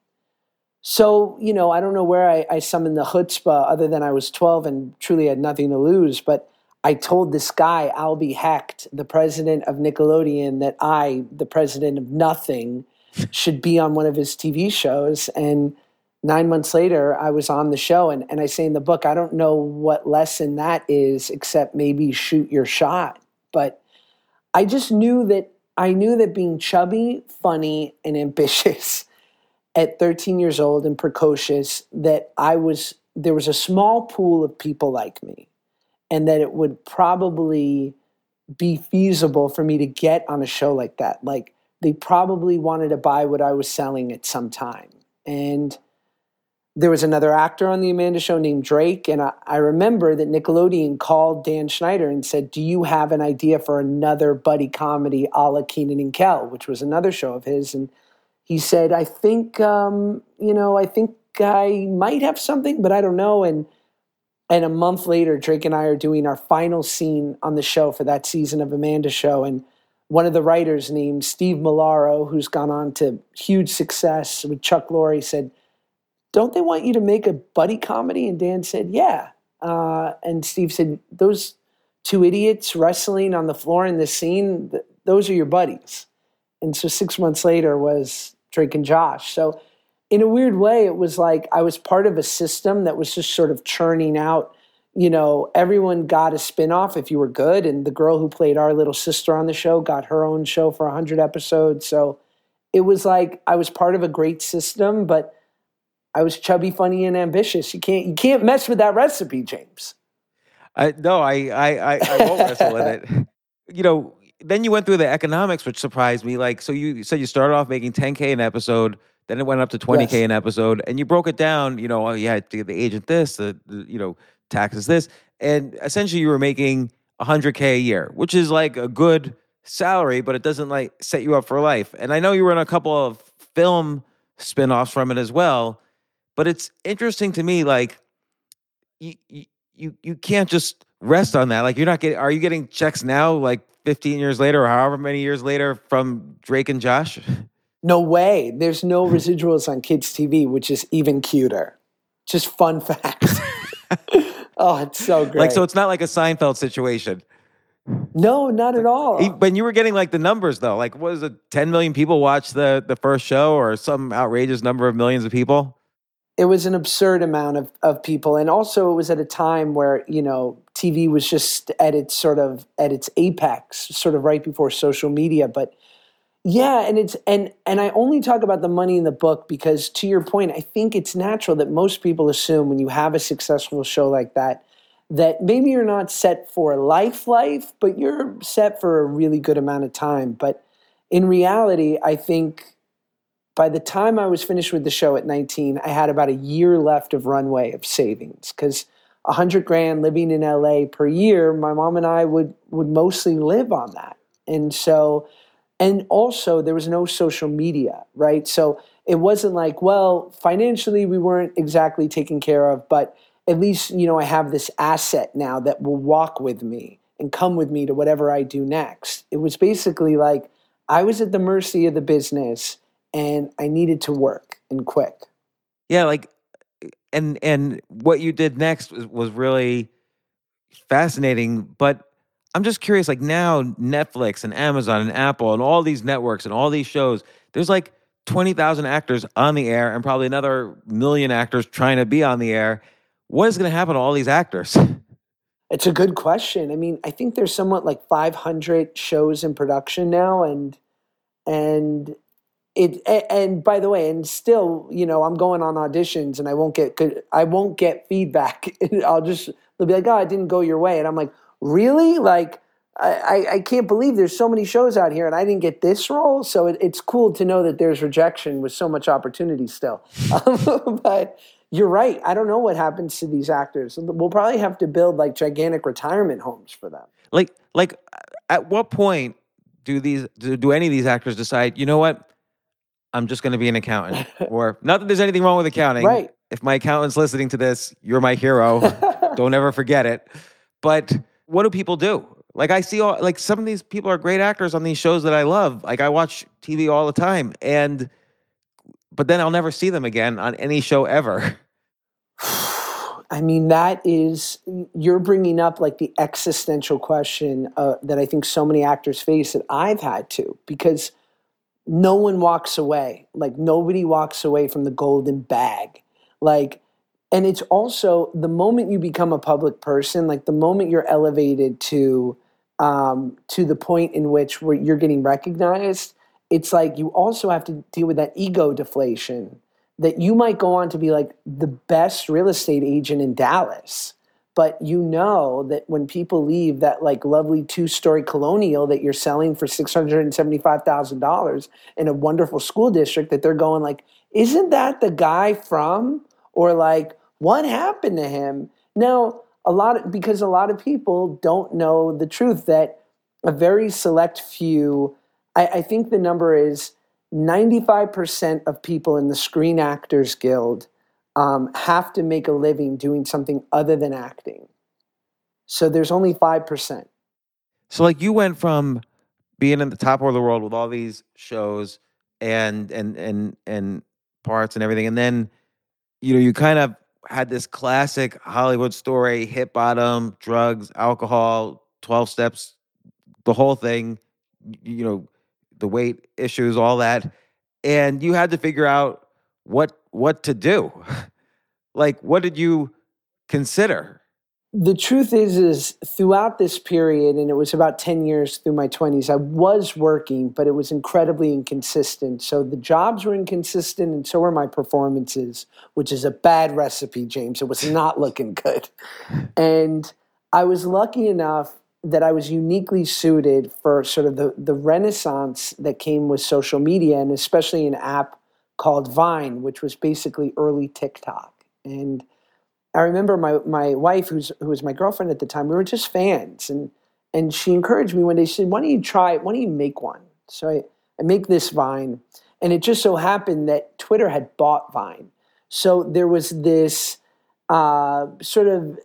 So, you know, I don't know where I, I summoned the chutzpah other than I was 12 and truly had nothing to lose. But I told this guy, Albie Hecht, the president of Nickelodeon, that I, the president of nothing, should be on one of his TV shows. And nine months later, I was on the show. And, and I say in the book, I don't know what lesson that is, except maybe shoot your shot. But I just knew that I knew that being chubby, funny, and ambitious at 13 years old and precocious that I was there was a small pool of people like me and that it would probably be feasible for me to get on a show like that. Like they probably wanted to buy what I was selling at some time. And there was another actor on the Amanda show named Drake. And I, I, remember that Nickelodeon called Dan Schneider and said, Do you have an idea for another buddy comedy a la Kenan and Kel, which was another show of his? And he said, I think, um, you know, I think I might have something, but I don't know. And and a month later, Drake and I are doing our final scene on the show for that season of Amanda Show. And one of the writers named Steve Molaro, who's gone on to huge success with Chuck Lorre, said, don't they want you to make a buddy comedy? And Dan said, yeah. Uh, and Steve said, those two idiots wrestling on the floor in this scene, th- those are your buddies. And so six months later was Drake and Josh. So in a weird way, it was like I was part of a system that was just sort of churning out. You know, everyone got a spinoff if you were good. And the girl who played our little sister on the show got her own show for 100 episodes. So it was like I was part of a great system, but I was chubby, funny, and ambitious. You can't you can't mess with that recipe, James. I no, I I I, I won't wrestle with it. You know, then you went through the economics, which surprised me. Like, so you said you started off making 10k an episode, then it went up to 20k yes. an episode, and you broke it down. You know, oh, you had to get the agent this, the, the you know taxes this, and essentially you were making 100k a year, which is like a good salary, but it doesn't like set you up for life. And I know you were in a couple of film spin-offs from it as well but it's interesting to me, like you you you can't just rest on that. Like you're not getting. Are you getting checks now, like 15 years later, or however many years later, from Drake and Josh? No way. There's no residuals on kids' TV, which is even cuter. Just fun facts. oh, it's so great. Like so, it's not like a Seinfeld situation. No, not at all. When you were getting like the numbers though, like was it 10 million people watched the the first show, or some outrageous number of millions of people? it was an absurd amount of, of people and also it was at a time where you know tv was just at its sort of at its apex sort of right before social media but yeah and it's and and i only talk about the money in the book because to your point i think it's natural that most people assume when you have a successful show like that that maybe you're not set for life life but you're set for a really good amount of time but in reality i think by the time I was finished with the show at 19, I had about a year left of runway of savings because hundred grand living in LA per year, my mom and I would would mostly live on that. And so, and also there was no social media, right? So it wasn't like, well, financially we weren't exactly taken care of, but at least you know I have this asset now that will walk with me and come with me to whatever I do next. It was basically like I was at the mercy of the business and I needed to work and quick. Yeah, like and and what you did next was, was really fascinating, but I'm just curious like now Netflix and Amazon and Apple and all these networks and all these shows, there's like 20,000 actors on the air and probably another million actors trying to be on the air. What is going to happen to all these actors? It's a good question. I mean, I think there's somewhat like 500 shows in production now and and it and by the way and still you know i'm going on auditions and i won't get good i won't get feedback i'll just they'll be like oh i didn't go your way and i'm like really like I, I can't believe there's so many shows out here and I didn't get this role. So it, it's cool to know that there's rejection with so much opportunity still. Um, but you're right. I don't know what happens to these actors. We'll probably have to build like gigantic retirement homes for them. Like, like, at what point do these do, do any of these actors decide? You know what? I'm just going to be an accountant. or not that there's anything wrong with accounting. Right. If my accountant's listening to this, you're my hero. Don't ever forget it. But what do people do? Like I see all like some of these people are great actors on these shows that I love. Like I watch TV all the time and but then I'll never see them again on any show ever. I mean, that is, you're bringing up like the existential question uh, that I think so many actors face that I've had to, because no one walks away. Like nobody walks away from the golden bag. Like, and it's also the moment you become a public person, like the moment you're elevated to um, to the point in which where you're getting recognized, it's like you also have to deal with that ego deflation that you might go on to be like the best real estate agent in Dallas. but you know that when people leave that like lovely two-story colonial that you're selling for $675,000 in a wonderful school district that they're going like isn't that the guy from or like what happened to him now a lot of, because a lot of people don't know the truth that a very select few I, I think the number is 95% of people in the screen actors guild um, have to make a living doing something other than acting. So there's only 5%. So like you went from being in the top of the world with all these shows and and and and parts and everything, and then you know you kind of had this classic Hollywood story: hit bottom, drugs, alcohol, twelve steps, the whole thing. You know, the weight issues, all that, and you had to figure out what what to do. like, what did you consider? The truth is is throughout this period and it was about 10 years through my 20s i was working but it was incredibly inconsistent. So the jobs were inconsistent and so were my performances which is a bad recipe james. It was not looking good. And i was lucky enough that i was uniquely suited for sort of the, the renaissance that came with social media and especially an app called vine which was basically early tiktok. And I remember my my wife, who's who was my girlfriend at the time, we were just fans, and and she encouraged me one day. She said, "Why don't you try? Why don't you make one?" So I, I make this Vine, and it just so happened that Twitter had bought Vine, so there was this uh, sort of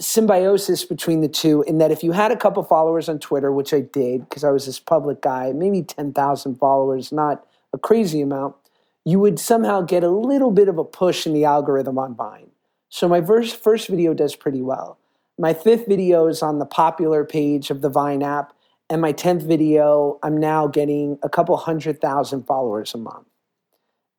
symbiosis between the two. In that, if you had a couple followers on Twitter, which I did because I was this public guy, maybe ten thousand followers, not a crazy amount, you would somehow get a little bit of a push in the algorithm on Vine. So my first, first video does pretty well. My fifth video is on the popular page of the Vine app. And my 10th video, I'm now getting a couple hundred thousand followers a month.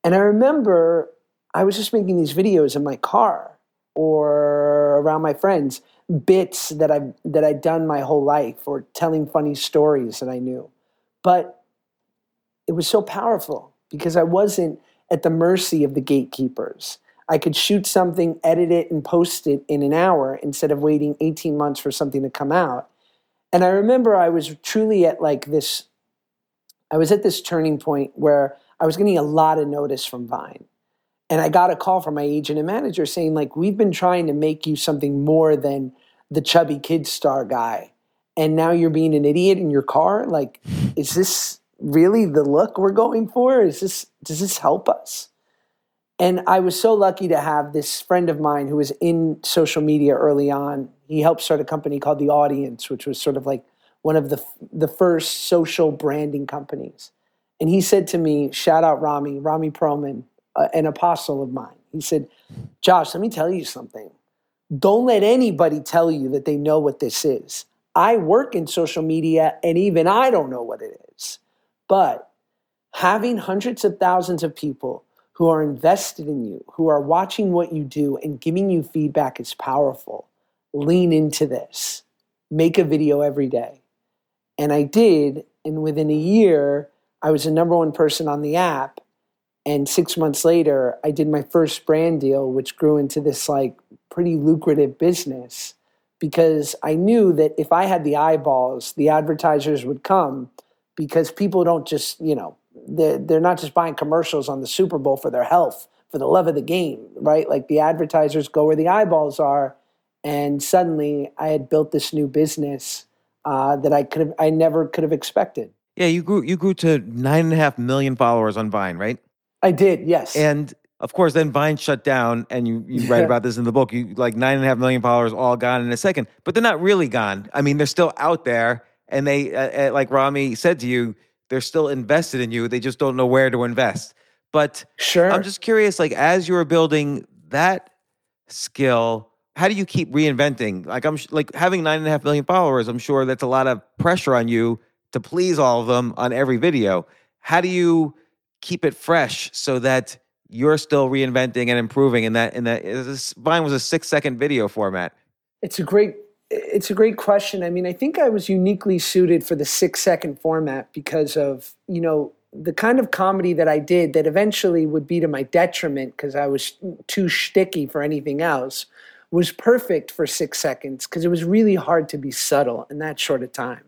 And I remember I was just making these videos in my car or around my friends, bits that I've that I'd done my whole life or telling funny stories that I knew. But it was so powerful because I wasn't at the mercy of the gatekeepers. I could shoot something, edit it, and post it in an hour instead of waiting 18 months for something to come out. And I remember I was truly at like this, I was at this turning point where I was getting a lot of notice from Vine. And I got a call from my agent and manager saying, like, we've been trying to make you something more than the chubby kid star guy. And now you're being an idiot in your car. Like, is this really the look we're going for? Is this, does this help us? And I was so lucky to have this friend of mine who was in social media early on. He helped start a company called The Audience, which was sort of like one of the the first social branding companies. And he said to me, shout out Rami, Rami Proman, uh, an apostle of mine. He said, Josh, let me tell you something. Don't let anybody tell you that they know what this is. I work in social media and even I don't know what it is. But having hundreds of thousands of people who are invested in you, who are watching what you do and giving you feedback is powerful. Lean into this. Make a video every day. And I did. And within a year, I was the number one person on the app. And six months later, I did my first brand deal, which grew into this like pretty lucrative business because I knew that if I had the eyeballs, the advertisers would come because people don't just, you know, they're, they're not just buying commercials on the Super Bowl for their health, for the love of the game, right? Like the advertisers go where the eyeballs are. And suddenly I had built this new business uh, that I could have, I never could have expected. Yeah, you grew you grew to nine and a half million followers on Vine, right? I did, yes. And of course, then Vine shut down, and you, you write about this in the book. You like nine and a half million followers all gone in a second, but they're not really gone. I mean, they're still out there, and they, uh, uh, like Rami said to you, they're still invested in you. They just don't know where to invest. But sure, I'm just curious, like as you were building that skill, how do you keep reinventing? Like I'm like having nine and a half million followers. I'm sure that's a lot of pressure on you to please all of them on every video. How do you keep it fresh so that you're still reinventing and improving in that in that this Vine was a six second video format. It's a great it's a great question. I mean, I think I was uniquely suited for the six second format because of, you know, the kind of comedy that I did that eventually would be to my detriment because I was too shticky for anything else was perfect for six seconds because it was really hard to be subtle in that short of time.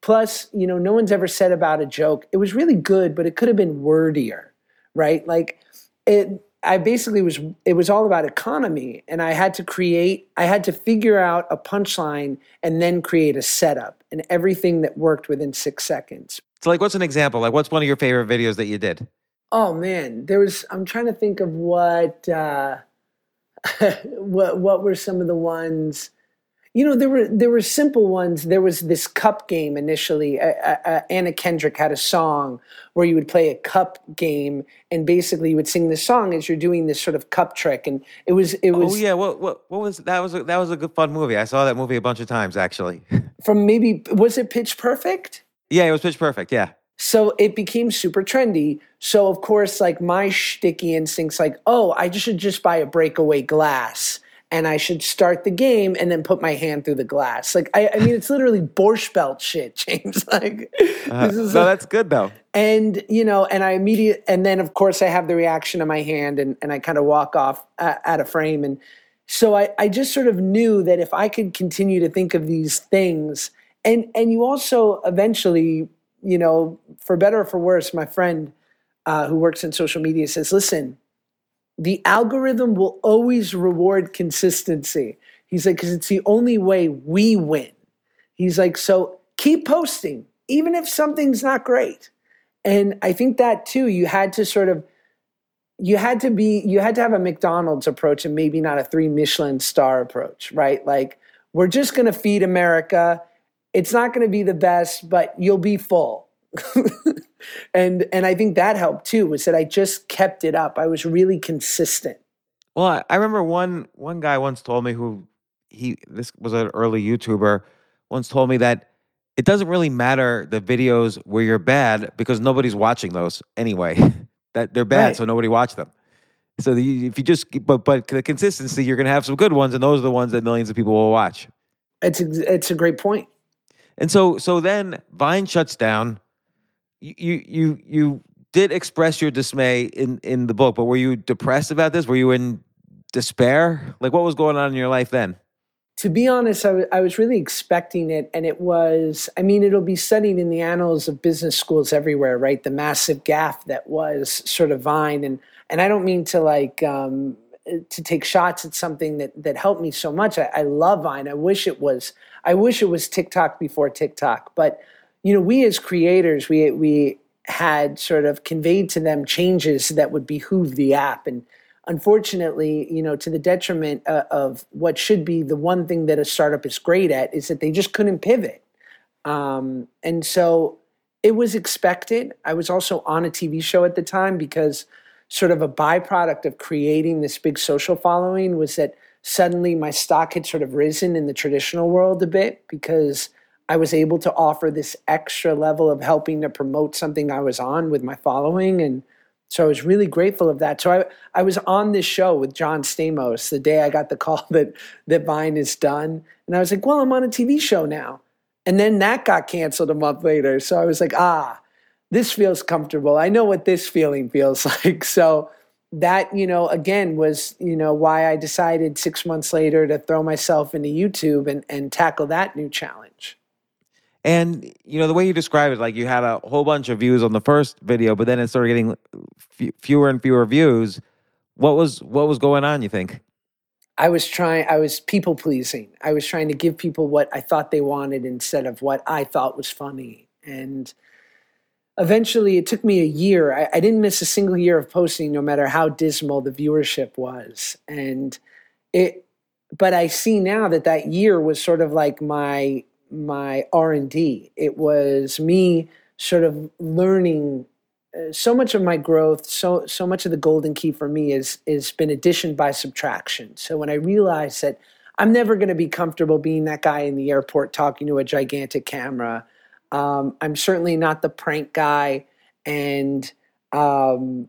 Plus, you know, no one's ever said about a joke, it was really good, but it could have been wordier, right? Like it I basically was it was all about economy and I had to create I had to figure out a punchline and then create a setup and everything that worked within 6 seconds. So, like, what's an example? Like, what's one of your favorite videos that you did? Oh man, there was I'm trying to think of what uh what what were some of the ones you know there were there were simple ones there was this cup game initially uh, uh, anna kendrick had a song where you would play a cup game and basically you would sing the song as you're doing this sort of cup trick and it was it was oh yeah, what what what was that? Was a, that was a good fun movie. I saw that movie a bunch of times actually. from maybe was it pitch perfect yeah, it was Pitch Perfect. Yeah. So it became super trendy. So of course, like my shticky instincts, like, oh, I should just buy a breakaway glass and I should start the game and then put my hand through the glass. Like, I, I mean, it's literally Borscht Belt shit, James. like, Uh, this is no, that's good though. and you know, and I immediate, and then of course I have the reaction of my hand, and and I kind of walk off uh, out of frame, and so I I just sort of knew that if I could continue to think of these things, and and you also eventually, you know, for better or for worse, my friend uh, who works in social media says, listen, the algorithm will always reward consistency. He's like, because it's the only way we win. He's like, so keep posting, even if something's not great. And I think that too, you had to sort of, you had to be, you had to have a McDonald's approach and maybe not a three Michelin star approach, right? Like, we're just going to feed America. It's not going to be the best, but you'll be full. and and I think that helped too. Was that I just kept it up. I was really consistent. Well, I, remember one one guy once told me who he this was an early YouTuber once told me that it doesn't really matter the videos where you're bad because nobody's watching those anyway. that they're bad, Right. so nobody watch them. So the, if you just but but the consistency, you're gonna have some good ones, and those are the ones that millions of people will watch. It's ex- it's a great point. And so so then Vine shuts down. You you you, did express your dismay in in the book, but were you depressed about this? Were you in despair? Like what was going on in your life then? To be honest, I wa- I was really expecting it, and it was. I mean, it'll be studied in the annals of business schools everywhere, right? The massive gaffe that was sort of Vine, and and I don't mean to like um, to take shots at something that that helped me so much. I, I love Vine. I wish it was. I wish it was TikTok before TikTok, but you know, we as creators, we we had sort of conveyed to them changes that would behoove the app, and unfortunately, you know, to the detriment uh, of what should be the one thing that a startup is great at, is that they just couldn't pivot. Um, and so it was expected. I was also on a TV show at the time because sort of a byproduct of creating this big social following was that suddenly my stock had sort of risen in the traditional world a bit because I was able to offer this extra level of helping to promote something I was on with my following. And so I was really grateful of that. So I, I was on this show with John Stamos the day I got the call that, that Vine is done. And I was like, well, I'm on a TV show now. And then that got canceled a month later. So I was like, ah, this feels comfortable. I know what this feeling feels like. So that, you know, again was, you know, why I decided six months later to throw myself into YouTube and, and tackle that new challenge. And you know the way you describe it, like you had a whole bunch of views on the first video, but then it started getting f- fewer and fewer views. What was what was going on? You think? I was trying, I was people pleasing. I was trying to give people what I thought they wanted instead of what I thought was funny. And eventually it took me a year. I, I didn't miss a single year of posting, no matter how dismal the viewership was. And it, but I see now that that year was sort of like my, my R&D. It was me sort of learning uh, so much of my growth, so so much of the golden key for me is is been addition by subtraction. So when I realized that I'm never going to be comfortable being that guy in the airport talking to a gigantic camera, um, I'm certainly not the prank guy, and um,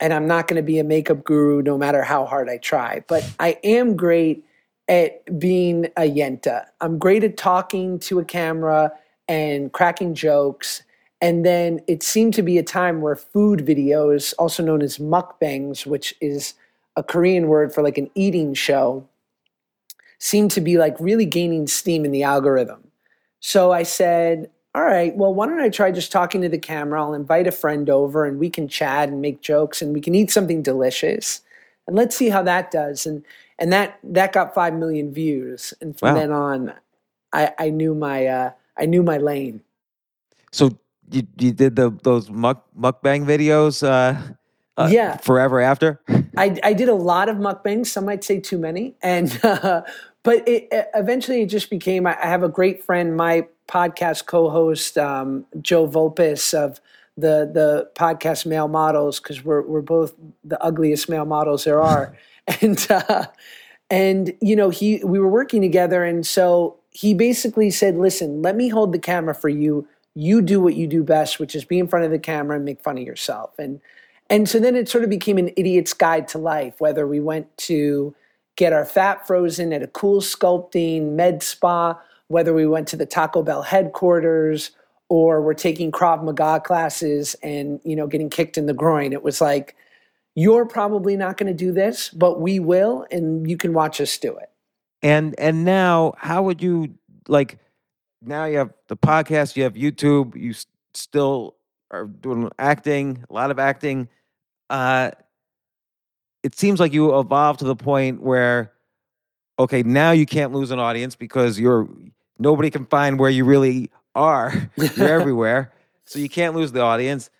and I'm not going to be a makeup guru no matter how hard I try. But I am great at being a yenta. I'm great at talking to a camera and cracking jokes. And then it seemed to be a time where food videos, also known as mukbangs, which is a Korean word for like an eating show, seemed to be like really gaining steam in the algorithm. So I said, all right, well, why don't I try just talking to the camera? I'll invite a friend over and we can chat and make jokes and we can eat something delicious. And let's see how that does. And and that that got five million views. And from Wow. then on, I, I knew my uh, I knew my lane. So you you did the those muck mukbang videos uh, uh Yeah. forever after? I, I did a lot of mukbangs. Some might say too many, and uh, but it, eventually it just became. I I have a great friend, my podcast co-host um, Joe Vulpis of the the podcast Male Models, because we're we're both the ugliest male models there are, and uh, and you know he we were working together, and so he basically said, "Listen, let me hold the camera for you. You do what you do best, which is be in front of the camera and make fun of yourself." And and so then it sort of became an idiot's guide to life, whether we went to get our fat frozen at a cool sculpting med spa, whether we went to the Taco Bell headquarters, or we're taking Krav Maga classes and, you know, getting kicked in the groin. It was like, you're probably not going to do this, but we will, and you can watch us do it. And and now, how would you like? Now you have the podcast, you have YouTube, you s- still are doing acting, a lot of acting. Uh, it seems like you evolved to the point where, okay, now you can't lose an audience because you're nobody can find where you really are. You're everywhere, so you can't lose the audience.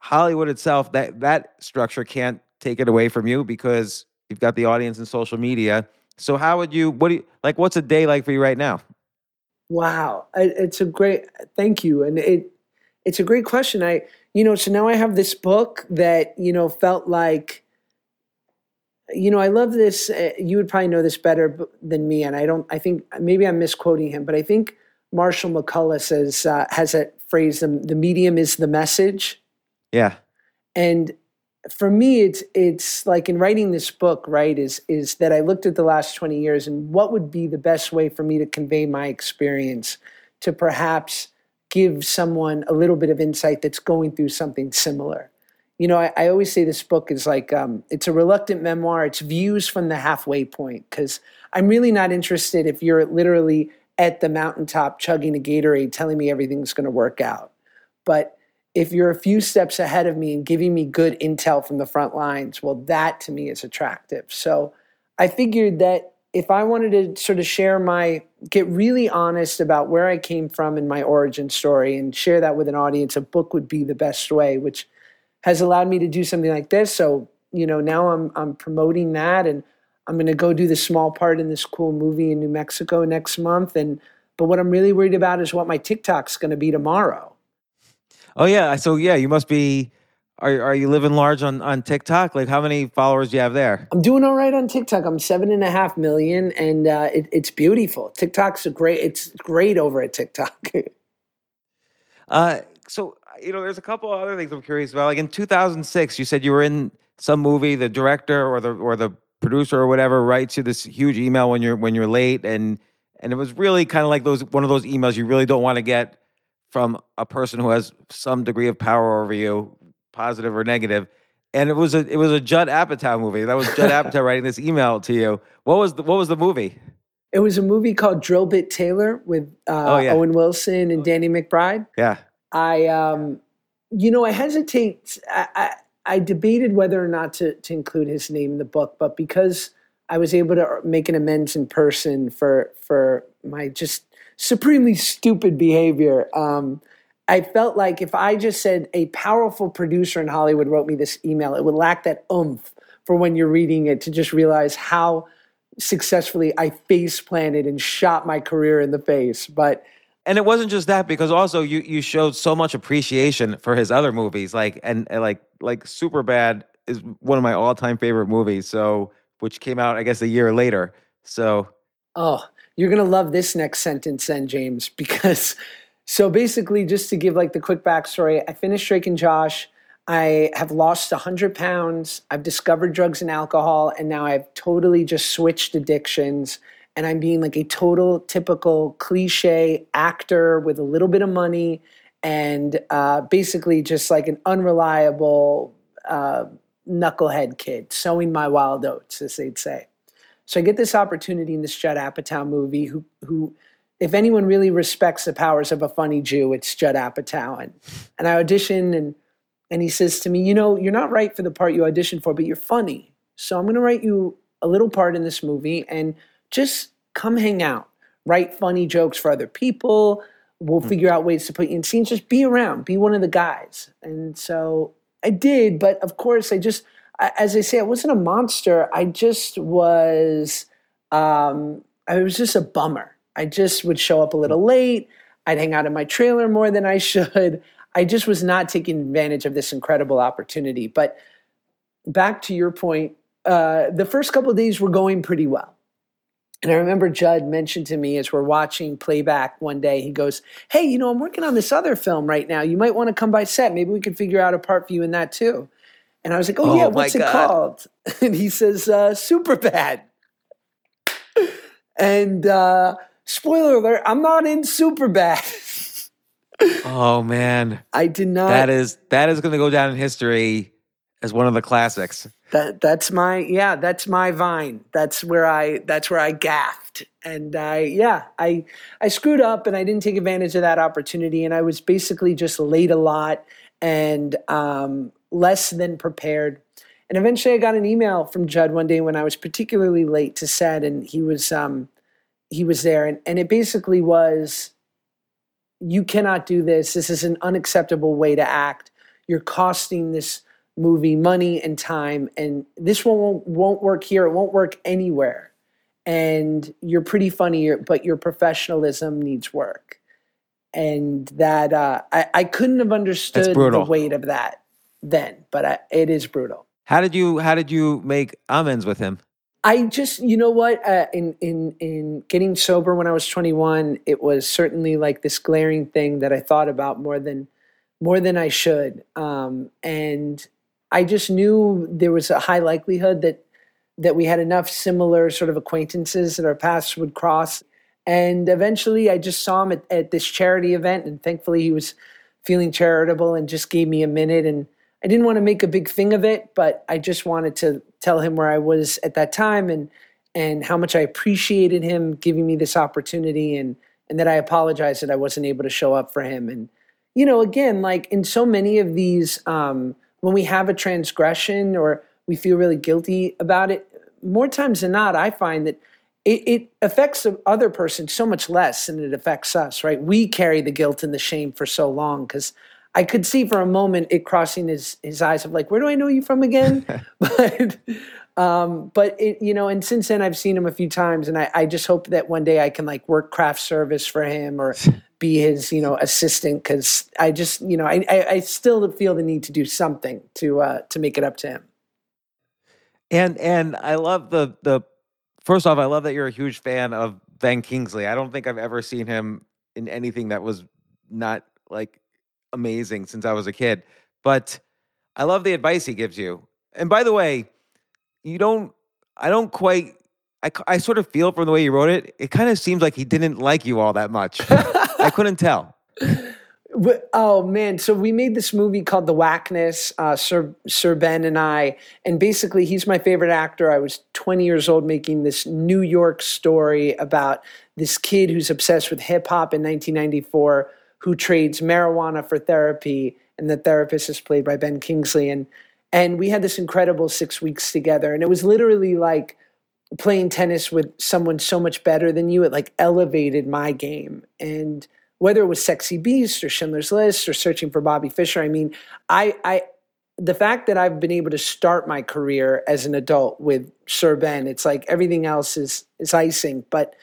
Hollywood itself, that that structure can't take it away from you because you've got the audience and social media. So how would you? What do you like? What's a day like for you right now? Wow, it's a great thank you, and it it's a great question. I you know so now I have this book that you know felt like you know I love this. Uh, you would probably know this better than me, and I don't. I think maybe I'm misquoting him, but I think Marshall McLuhan says uh, has that phrase: the, "The medium is the message." Yeah, and for me it's it's like in writing this book right is is that i looked at the last 20 years and what would be the best way for me to convey my experience to perhaps give someone a little bit of insight that's going through something similar. You know i, I always say this book is like um, it's a reluctant memoir. It's views from the halfway point because i'm really not interested if you're literally at the mountaintop chugging a gatorade telling me everything's going to work out. But if you're a few steps ahead of me and giving me good intel from the front lines, well, that to me is attractive. So I figured that if I wanted to sort of share my, get really honest about where I came from and my origin story and share that with an audience, a book would be the best way, which has allowed me to do something like this. So, you know, now I'm, I'm promoting that and I'm going to go do the small part in this cool movie in New Mexico next month. And, but what I'm really worried about is what my TikTok's going to be tomorrow. Oh yeah. So yeah, you must be. Are are you living large on on TikTok? Like how many followers do you have there? I'm doing all right on TikTok. I'm seven and a half million, and uh, it, it's beautiful. TikTok's a great. It's great over at TikTok. Uh, so you know, there's a couple other things I'm curious about. Like in 2006, you said you were in some movie. The director or the or the producer or whatever writes you this huge email when you're when you're late, and and it was really kind of like those one of those emails you really don't want to get from a person who has some degree of power over you, positive or negative. And it was a it was a Judd Apatow movie. That was Judd Apatow writing this email to you. What was the what was the movie? it was a movie called Drill Bit Taylor with uh, Oh, yeah. Owen Wilson and Danny McBride. Yeah. I, um, you know, I hesitate. I, I, I debated whether or not to, to include his name in the book, but because I was able to make an amends in person for for my just supremely stupid behavior, um, I felt like if I just said a powerful producer in Hollywood wrote me this email, it would lack that oomph for when you're reading it to just realize how successfully I face planted and shot my career in the face. But and it wasn't just that because also you you showed so much appreciation for his other movies like and, and like like Superbad is one of my all-time favorite movies so which came out I guess a year later so Oh, you're going to love this next sentence then, James, because so basically, just to give like the quick backstory, I finished Drake and Josh. I have lost 100 pounds. I've discovered drugs and alcohol, and now I've totally just switched addictions. And I'm being like a total typical cliche actor with a little bit of money and uh, basically just like an unreliable uh, knucklehead kid, sowing my wild oats, as they'd say. So I get this opportunity in this Judd Apatow movie. Who who, if anyone really respects the powers of a funny Jew, it's Judd Apatow. And and I audition and and he says to me, you know, you're not right for the part you auditioned for, but you're funny. So I'm going to write you a little part in this movie and just come hang out, write funny jokes for other people. We'll Hmm. figure out ways to put you in scenes. Just be around, be one of the guys. And so I did, but of course, I just, as I say, I wasn't a monster. I just was, um, I was just a bummer. I just would show up a little late. I'd hang out in my trailer more than I should. I just was not taking advantage of this incredible opportunity. But back to your point, uh, the first couple of days were going pretty well. And I remember Judd mentioned to me as we're watching playback one day, he goes, Hey, you know, I'm working on this other film right now. You might want to come by set. Maybe we could figure out a part for you in that too. And I was like, Oh, Oh, yeah, what's it God. called? And he says, uh, Super Bad. And uh, spoiler alert, I'm not in Super Bad. Oh man, I did not. that is that is going to go down in history as one of the classics. That that's my yeah, that's my vine. That's where I that's where I gaffed. And I yeah, I I screwed up and I didn't take advantage of that opportunity and I was basically just late a lot and um, less than prepared. And eventually I got an email from Judd one day when I was particularly late to set and he was um he was there and, and it basically was you cannot do this. This is an unacceptable way to act. You're costing this movie money and time, and this one won't, won't work here. It won't work anywhere. And you're pretty funny, but your professionalism needs work. And that uh, I, I couldn't have understood the weight of that then, but I, it is brutal. How did you how did you make amends with him? I just, you know what, uh, in in in getting sober when I was 21, it was certainly like this glaring thing that I thought about more than more than I should, um, and I just knew there was a high likelihood that that we had enough similar sort of acquaintances that our paths would cross. And eventually, I just saw him at, at this charity event, and thankfully, he was feeling charitable and just gave me a minute. And I didn't want to make a big thing of it, but I just wanted to tell him where I was at that time and and how much I appreciated him giving me this opportunity and and that I apologized that I wasn't able to show up for him. And you know, again, like in so many of these, um, when we have a transgression or we feel really guilty about it, more times than not, I find that it, it affects the other person so much less than it affects us, right? We carry the guilt and the shame for so long because I could see for a moment it crossing his, his eyes of like, where do I know you from again? but um, but it, you know, and since then I've seen him a few times, and I, I just hope that one day I can like work craft service for him or be his you know assistant because I just you know I, I I still feel the need to do something to uh, to make it up to him. And and I love the the first off, I love that you're a huge fan of Ben Kingsley. I don't think I've ever seen him in anything that was not like amazing since I was a kid. But I love the advice he gives you. And by the way, you don't I don't quite—I sort of feel from the way you wrote it, it kind of seems like he didn't like you all that much. I couldn't tell. Wh- Oh man! So we made this movie called The Whackness, uh, Sir Sir Ben and I, and basically he's my favorite actor. I was 20 years old making this New York story about this kid who's obsessed with hip hop in 1994, who trades marijuana for therapy, and the therapist is played by Ben Kingsley, and and we had this incredible six weeks together, and it was literally like playing tennis with someone so much better than you. It like elevated my game and whether it was Sexy Beast or Schindler's List or Searching for Bobby Fischer, I mean, I, I, the fact that I've been able to start my career as an adult with Sir Ben, it's like everything else is is icing. But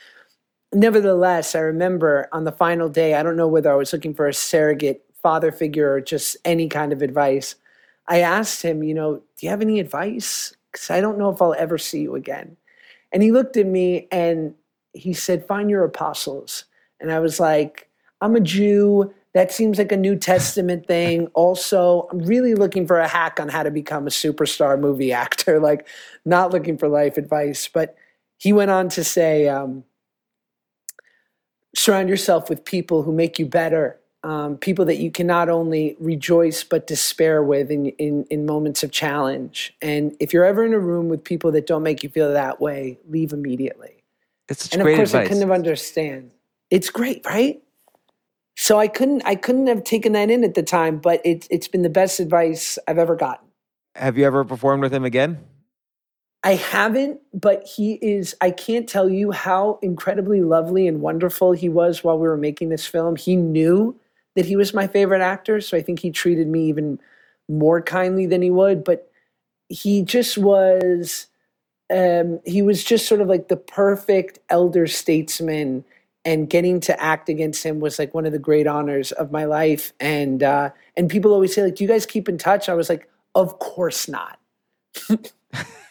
nevertheless, I remember on the final day, I don't know whether I was looking for a surrogate father figure or just any kind of advice. I asked him, you know, do you have any advice? Because I don't know if I'll ever see you again. And he looked at me and he said, find your apostles. And I was like, I'm a Jew. That seems like a New Testament thing. Also, I'm really looking for a hack on how to become a superstar movie actor, like not looking for life advice. But he went on to say, um, surround yourself with people who make you better. um, people that you can not only rejoice but despair with in, in, in moments of challenge. And if you're ever in a room with people that don't make you feel that way, leave immediately. It's and of course, advice. I couldn't have understand. It's great, right? So I couldn't I couldn't have taken that in at the time, but it's it's been the best advice I've ever gotten. Have you ever performed with him again? I haven't, but he is, I can't tell you how incredibly lovely and wonderful he was while we were making this film. He knew that he was my favorite actor, so I think he treated me even more kindly than he would, but he just was, um, he was just sort of like the perfect elder statesman and getting to act against him was like one of the great honors of my life. And, uh, and people always say like, do you guys keep in touch? I was like, of course not.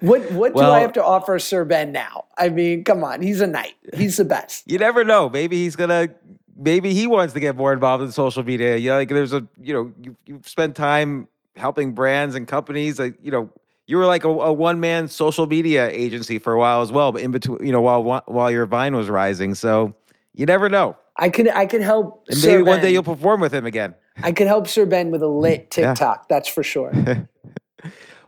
What what do I have to offer Sir Ben now? I mean, come on, he's a knight. He's the best. You never know. Maybe he's gonna. Maybe he wants to get more involved in social media. You know, like there's a. You know, you you've spent time helping brands and companies. Like you know, you were like a, a one man social media agency for a while as well. But in between, you know, while while your Vine was rising, so you never know. I could I could help And Sir maybe one Ben. day you'll perform with him again. I could help Sir Ben with a lit Yeah. TikTok, that's for sure.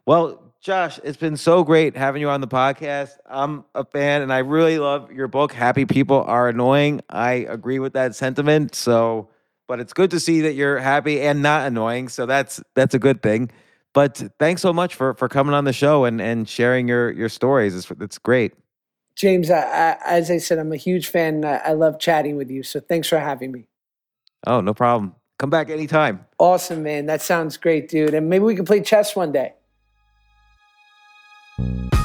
Well, Josh, it's been so great having you on the podcast. I'm a fan and I really love your book, Happy People Are Annoying. I agree with that sentiment. So, but it's good to see that you're happy and not annoying. So that's that's a good thing. But thanks so much for for coming on the show and and sharing your your stories. It's it's great. James, I, I, as I said, I'm a huge fan. I, I love chatting with you. So thanks for having me. Oh, no problem. Come back anytime. Awesome, man. That sounds great, dude. And maybe we can play chess one day. You.